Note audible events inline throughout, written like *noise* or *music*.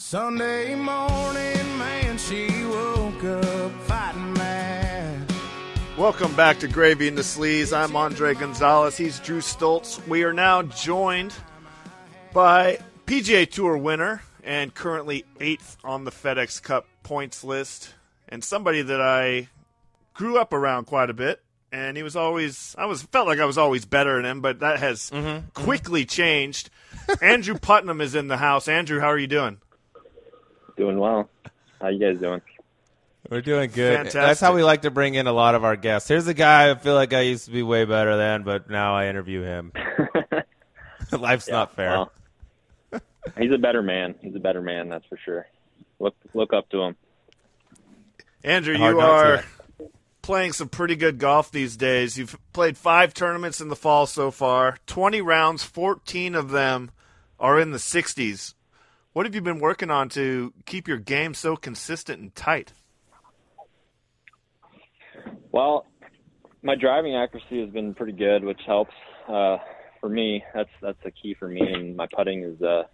Sunday morning, man, she woke up fighting mad. Welcome back to Gravy and the Sleaze. I'm Andre Gonzales. He's Drew Stoltz. We are now joined by PGA Tour winner and currently eighth on the FedEx Cup points list, and somebody that I grew up around quite a bit. And he was always, I was felt like I was always better than him, but that has mm-hmm, mm-hmm. quickly changed. Andrew Putnam is in the house. Andrew, how are you doing? Doing well. How you guys doing? We're doing good. Fantastic. That's how we like to bring in a lot of our guests. Here's a guy I feel like I used to be way better than, but now I interview him. *laughs* *laughs* Life's not fair. Well, he's a better man. He's a better man, that's for sure. Look look up to him. Andrew, Hard you are playing some pretty good golf these days. You've played five tournaments in the fall so far, 20 rounds, 14 of them are in the 60s. What have you been working on to keep your game so consistent and tight? Well, my driving accuracy has been pretty good, which helps uh, for me. That's that's a key for me, and my putting is uh,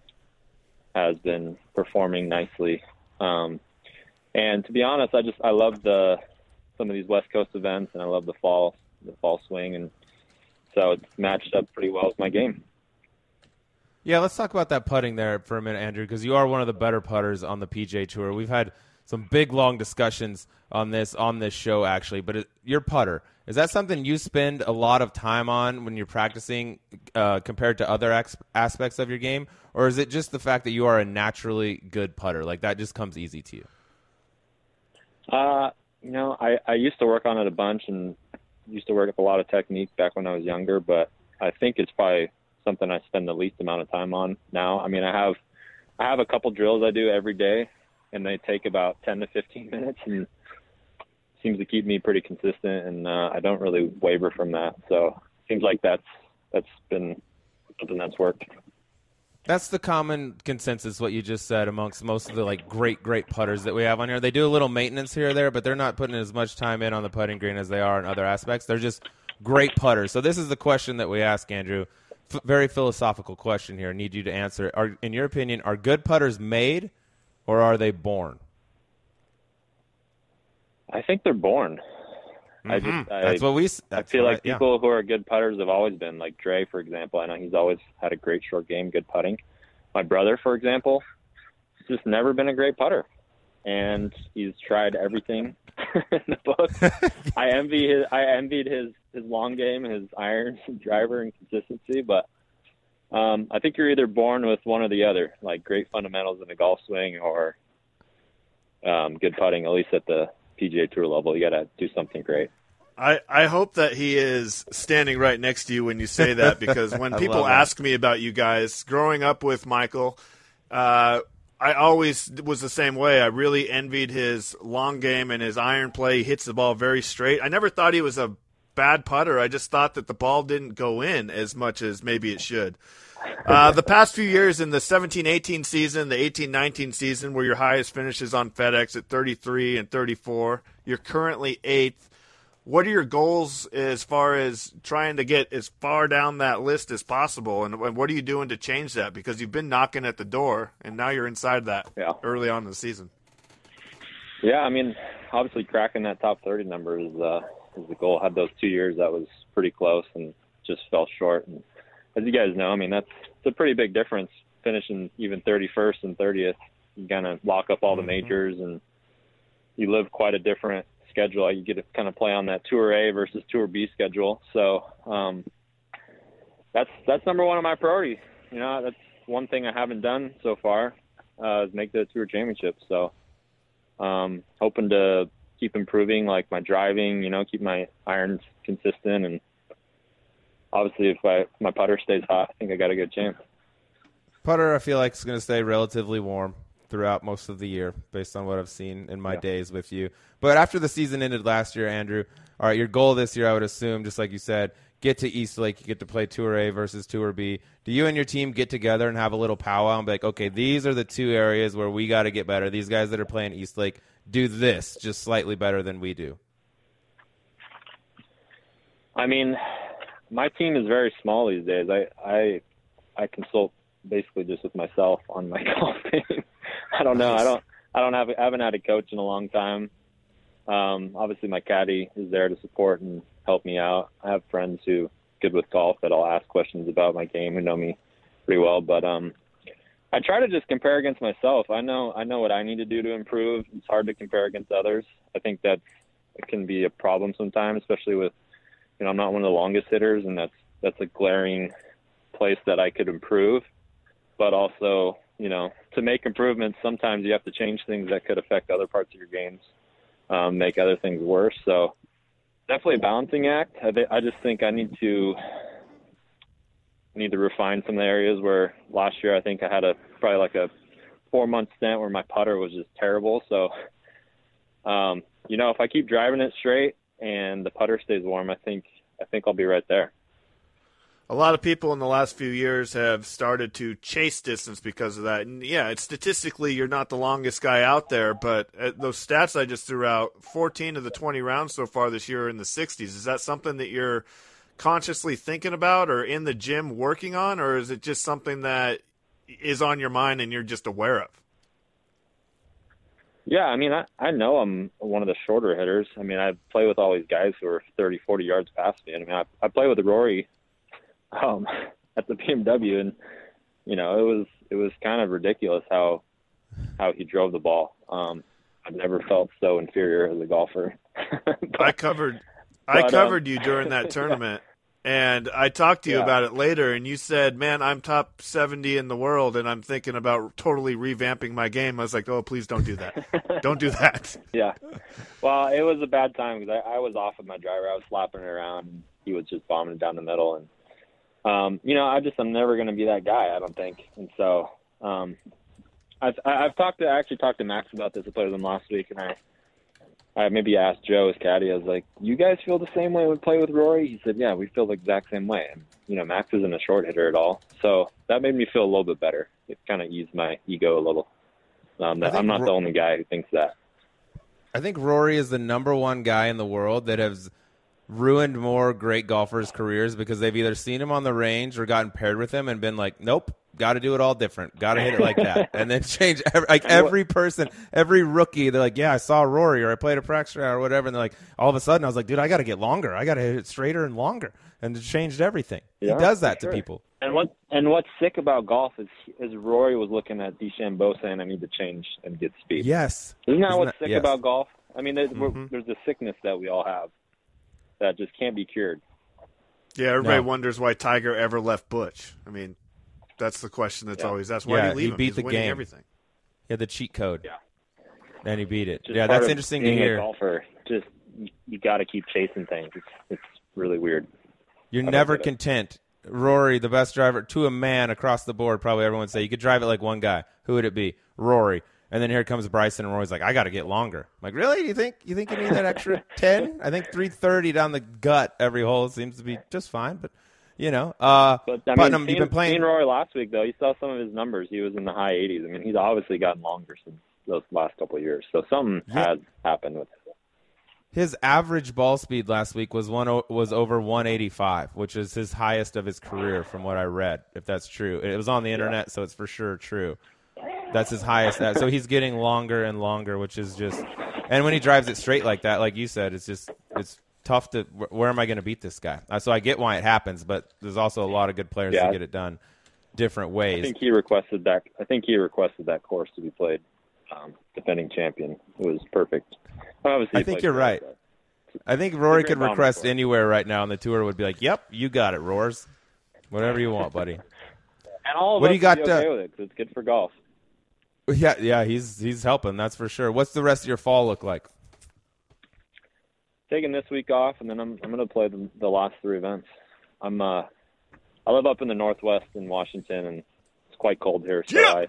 has been performing nicely. Um, and to be honest, I just I love the some of these West Coast events, and I love the fall the fall swing, and so it's matched up pretty well with my game. Yeah, let's talk about that putting there for a minute, Andrew, because you are one of the better putters on the PGA Tour. We've had some big, long discussions on this on this show, actually. But it, your putter is that something you spend a lot of time on when you're practicing uh, compared to other ex- aspects of your game, or is it just the fact that you are a naturally good putter? Like that just comes easy to you. Uh, you know, I, I used to work on it a bunch and used to work up a lot of technique back when I was younger, but I think it's probably something I spend the least amount of time on now. I mean, I have I have a couple drills I do every day and they take about 10 to 15 *laughs* minutes and seems to keep me pretty consistent and uh, I don't really waver from that. So, seems like that's that's been something that's worked. That's the common consensus. What you just said amongst most of the like great, great putters that we have on here. They do a little maintenance here or there, but they're not putting as much time in on the putting green as they are in other aspects. They're just great putters. So this is the question that we ask Andrew. F- very philosophical question here. I need you to answer. Are, in your opinion, are good putters made, or are they born? I think they're born. I just I, Mm-hmm. That's what we. s- I That's feel like yeah. people who are good putters have always been like Dre, for example. I know he's always had a great short game, good putting. My brother, for example, has just never been a great putter, and he's tried everything *laughs* in the book. *laughs* I envy his. I envied his his long game, his irons, *laughs* driver, and consistency. But um, I think you're either born with one or the other, like great fundamentals in the golf swing or um, good putting. At least at the PGA Tour level, you got to do something great. I, I hope that he is standing right next to you when you say that because when *laughs* people ask me about you guys, growing up with Michael, uh, I always was the same way. I really envied his long game and his iron play. He hits the ball very straight. I never thought he was a bad putter. I just thought that the ball didn't go in as much as maybe it should. Uh, the past few years in the 17-18 season, the 18-19 season, where your highest finishes on FedEx at 33 and 34, you're currently eighth. What are your goals as far as trying to get as far down that list as possible, and what are you doing to change that? Because you've been knocking at the door, and now you're inside that Yeah. early on in the season. Yeah, I mean, obviously cracking that top 30 number is uh, is the goal. Had those two years that was pretty close and just fell short. And as you guys know, I mean, that's it's a pretty big difference finishing even 31st and 30th. You kind of lock up all the majors and you live quite a different schedule. You get to kind of play on that Tour A versus Tour B schedule. So um, that's that's number one on my priorities. You know, that's one thing I haven't done so far uh, is make the Tour Championship. So um, hoping to keep improving like my driving, you know, keep my irons consistent and obviously if I my putter stays hot, I think I got a good chance. Putter, I feel like is going to stay relatively warm throughout most of the year, based on what I've seen in my Yeah. days with you. But after the season ended last year, Andrew, all right, your goal this year, I would assume, just like you said, get to East Lake, you get to play Tour A versus Tour B. Do you and your team get together and have a little powwow and be like, okay, these are the two areas where we got to get better. These guys that are playing East Lake do this just slightly better than we do. I mean, my team is very small these days. I I I consult basically just with myself on my *laughs* golf game. I don't know. Nice. I don't. I don't have. I haven't had a coach in a long time. Um, obviously, my caddy is there to support and help me out. I have friends who good with golf that I'll ask questions about my game who know me pretty well. But um, I try to just compare against myself. I know. I know what I need to do to improve. It's hard to compare against others. I think that can be a problem sometimes, especially with you know I'm not one of the longest hitters, and that's that's a glaring place that I could improve. But also, you know, to make improvements, sometimes you have to change things that could affect other parts of your games, um, make other things worse. So definitely a balancing act. I, th- I just think I need to need to refine some of the areas where last year I think I had a probably like a four month stint where my putter was just terrible. So, um, you know, if I keep driving it straight and the putter stays warm, I think I think I'll be right there. A lot of people in the last few years have started to chase distance because of that. And yeah, it's statistically you're not the longest guy out there, but uh, those stats I just threw out, 14 of the 20 rounds so far this year are in the 60s. Is that something that you're consciously thinking about or in the gym working on, or is it just something that is on your mind and you're just aware of? Yeah, I mean, I, I know I'm one of the shorter hitters. I mean, I play with all these guys who are 30, 40 yards past me. And I mean, I, I play with Rory um, *laughs* at the BMW, and you know, it was it was kind of ridiculous how how he drove the ball. Um, I've never felt so inferior as a golfer. but, *laughs* I covered I but, um, covered you during that *laughs* tournament. And I talked to you Yeah. about it later, and you said, "Man, I'm top 70 in the world, and I'm thinking about totally revamping my game." I was like, "Oh, please don't do that. don't do that." *laughs* yeah. Well, it was a bad time because I, I was off of my driver. I was slapping it around, and he was just bombing it down the middle. And um, you know, I just I'm never going to be that guy. I don't think. And so um, I've I- I've talked to I actually talked to Max about this. I played with him last week, and I I maybe asked Joe his caddy. I was like, "You guys feel the same way when we play with Rory?" He said, "Yeah, we feel the exact same way." And you know, Max isn't a short hitter at all, so that made me feel a little bit better. It kind of eased my ego a little. Um, that I'm not Ro- the only guy who thinks that. I think Rory is the number one guy in the world that has ruined more great golfers' careers because they've either seen him on the range or gotten paired with him and been like, "Nope, got to do it all different, got to hit it like that," *laughs* and then change. Every, like every person, every rookie, they're like, "Yeah, I saw Rory or I played a practice round or whatever," and they're like, all of a sudden, I was like, "Dude, I got to get longer. I got to hit it straighter and longer," and it changed everything. Yeah, he does for that sure. to people. And what and what's sick about golf is is Rory was looking at DeChambeau saying, "I need to change and get speed." Yes, Isn't that Isn't what's that- sick yes. about golf? I mean, there's, we're- Mhm. there's a sickness that we all have that just can't be cured. Yeah, everybody No. wonders why Tiger ever left Butch. I mean, that's the question that's Yeah. always asked. Why Yeah, did he leave he beat He's the winning game. everything. Yeah, the cheat code. Yeah. and he beat it. Just yeah, that's of interesting to hear. A golfer, just you, you got to keep chasing things. It's it's really weird. You're never get it. content. Rory, the best driver to a man across the board, probably everyone would say you could drive it like one guy. Who would it be? Rory. And then here comes Bryson, and Rory's like, I got to get longer. I'm like, really? You think you think you need that extra *laughs* ten? I think three thirty down the gut every hole seems to be just fine. But you know, uh, But I mean, Putnam, seeing, you've been playing. seeing Rory last week though, you saw some of his numbers. He was in the high 80s. I mean, he's obviously gotten longer since those last couple of years. So something Yeah. has happened with. Him. His average ball speed last week was one was over 185, which is his highest of his career, from what I read. If that's true, it was on the internet, so it's for sure true. That's his highest. So he's getting longer and longer, which is just. And when he drives it straight like that, like you said, it's just tough to. Where am I going to beat this guy? Uh, So I get why it happens, but there's also a lot of good players Yeah. that get it done different ways. I think he requested that. I think he requested that course to be played. Um, defending champion. It was perfect. Obviously, I think you're right. I think Rory could request it. anywhere right now, and the tour would be like, "Yep, you got it, Roars. Whatever you want, buddy." *laughs* And all of What do you got, okay uh, with it 'cause it's good for golf. Yeah, yeah, he's he's helping. That's for sure. What's the rest of your fall look like? Taking this week off, and then I'm I'm going to play the, the last three events. I'm uh, I live up in the northwest in Washington, and it's quite cold here, so Yeah. I,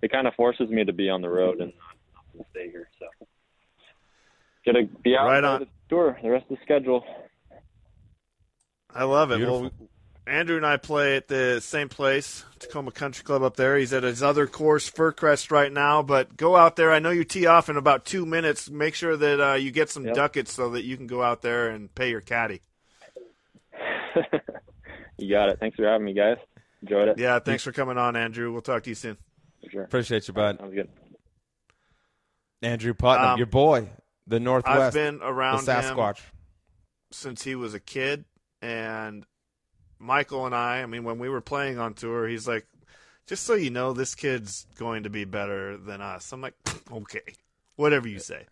it kind of forces me to be on the road and not, not stay here. So, gonna be out Right on. the tour, the rest of the schedule. I love it. Beautiful. Well, Andrew and I play at the same place, Tacoma Country Club up there. He's at his other course, Fircrest, right now. But go out there. I know you tee off in about two minutes. Make sure that uh, you get some Yep. ducats so that you can go out there and pay your caddy. *laughs* you got it. Thanks for having me, guys. Enjoyed it. Yeah, thanks for coming on, Andrew. We'll talk to you soon. For sure. Appreciate you, bud. Sounds good. Andrew Putnam, Um, your boy, the Northwest, I've been the around him Sasquatch. since he was a kid, and Michael and I. I mean, when we were playing on tour, he's like, "Just so you know, this kid's going to be better than us." I'm like, "Okay, whatever you say."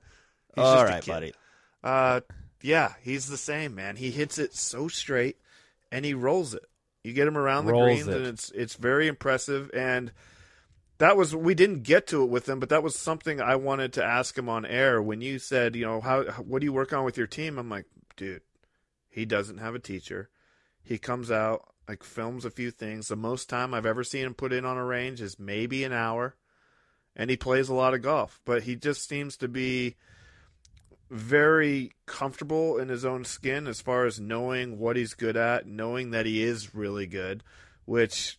He's All just a kid. buddy. Uh, yeah, he's the same man. He hits it so straight, and he rolls it. You get him around the Rolls greens, it. and it's it's very impressive. And that was we didn't get to it with him, but that was something I wanted to ask him on air when you said, you know, how what do you work on with your team? I'm like, dude, he doesn't have a teacher. He comes out like films a few things. The most time I've ever seen him put in on a range is maybe an hour, and he plays a lot of golf. But he just seems to be very comfortable in his own skin as far as knowing what he's good at, knowing that he is really good, which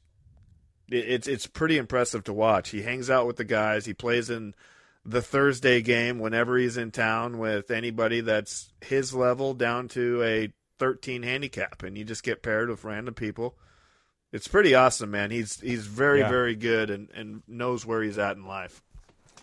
it's it's pretty impressive to watch. He hangs out with the guys. He plays in the Thursday game whenever he's in town with anybody that's his level down to a 13 handicap, and you just get paired with random people. It's pretty awesome, man. He's he's very Yeah. very good and and knows where he's at in life.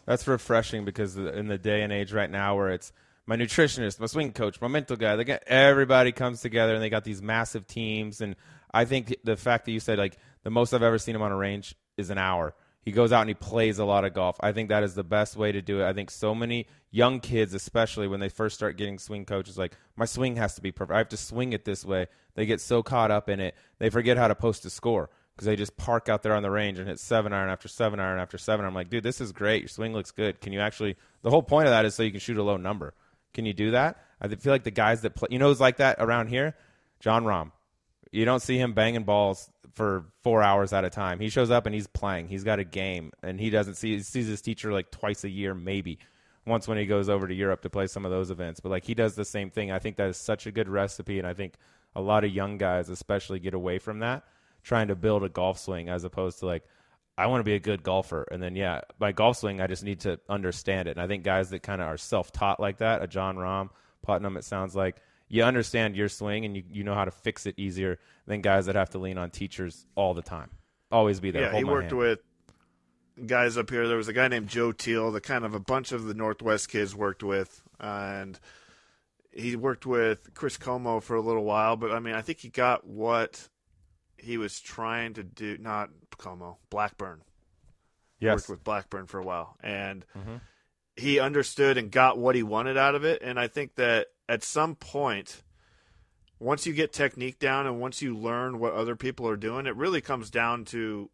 That's refreshing because in the day and age right now where it's my nutritionist, my swing coach, my mental guy, they get everybody comes together and they got these massive teams. And I think the fact that you said like the most I've ever seen him on a range is an hour. He goes out and he plays a lot of golf. I think that is the best way to do it. I think so many young kids, especially when they first start getting swing coaches, like my swing has to be perfect. I have to swing it this way. They get so caught up in it, they forget how to post a score because they just park out there on the range and hit seven iron after seven iron after seven. I'm like, dude, this is great. Your swing looks good. Can you actually? The whole point of that is so you can shoot a low number. Can you do that? I feel like the guys that play, you know, who's like that around here, Jon Rahm. You don't see him banging balls for four hours at a time. He shows up and he's playing. He's got a game, and he doesn't see he sees his teacher like twice a year, maybe once when he goes over to Europe to play some of those events. But like he does the same thing. I think that is such a good recipe, and I think a lot of young guys, especially, get away from that, trying to build a golf swing as opposed to like. I want to be a good golfer, and then yeah, my golf swing, I just need to understand it. And I think guys that kind of are self-taught like that, a Jon Rahm, Putnam, it sounds like you understand your swing and you, you know how to fix it easier than guys that have to lean on teachers all the time. Always be there. Yeah, Hold he worked hand. with guys up here. There was a guy named Joe Teal that kind of a bunch of the Northwest kids worked with, and he worked with Chris Como for a little while. But I mean, I think he got what he was trying to do. Not Como, Blackburn. yes. Worked with Blackburn for a while, and mm-hmm. he understood and got what he wanted out of it. And I think that at some point once you get technique down and once you learn what other people are doing, it really comes down to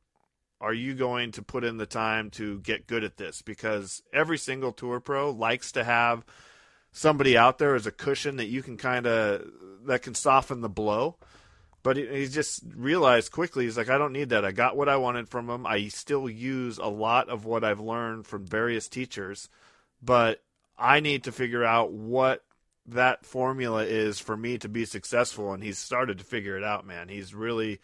are you going to put in the time to get good at this? Because every single tour pro likes to have somebody out there as a cushion that you can kind of that can soften the blow. But he, he just realized quickly he's like, I don't need that. I got what I wanted from him. I still use a lot of what I've learned from various teachers, but I need to figure out what that formula is for me to be successful. And he's started to figure it out, man. He's really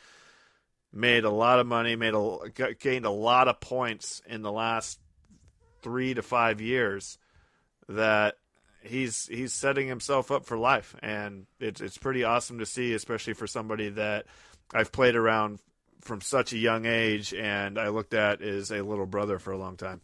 made a lot of money, made a gained a lot of points in the last three to five years. That he's he's setting himself up for life, and it's it's pretty awesome to see, especially for somebody that I've played around from such a young age, and I looked at as a little brother for a long time.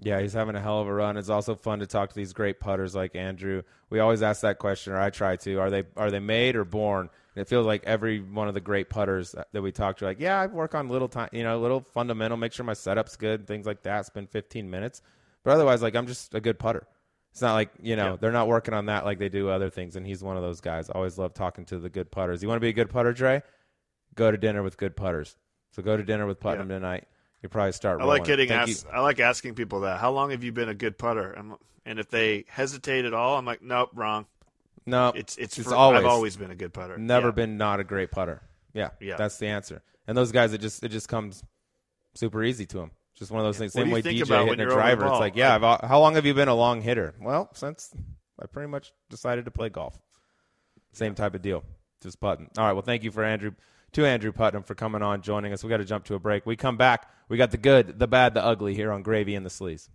Yeah, he's having a hell of a run. It's also fun to talk to these great putters like Andrew. We always ask that question, or I try to. Are they are they made or born? And it feels like every one of the great putters that we talk to, like, yeah, I work on little time, you know, little fundamental, make sure my setup's good, things like that. Spend 15 minutes, but otherwise, like, I'm just a good putter. It's not like you know Yeah. they're not working on that like they do other things. And he's one of those guys. Always love talking to the good putters. You want to be a good putter, Dre? Go to dinner with good putters. So go to dinner with Putnam tonight. You probably start. I like getting Thank you. asked. I like asking people that. How long have you been a good putter? I'm, and if they hesitate at all, I'm like, nope, wrong. No, It's it's, it's for, always I've always been a good putter. never Yeah. been not a great putter. Yeah, Yeah. that's the answer. And those guys, it just it just comes super easy to them. Just one of those things. Same way DJ hitting a driver. It's like, yeah, I've, how long have you been a long hitter? Well, since I pretty much decided to play golf. Same type of deal, just putting. All right. Well, thank you for Andrew to Andrew Putnam for coming on, joining us. We got to jump to a break. We come back. We got the good, the bad, the ugly here on Gravy and the Sleaze.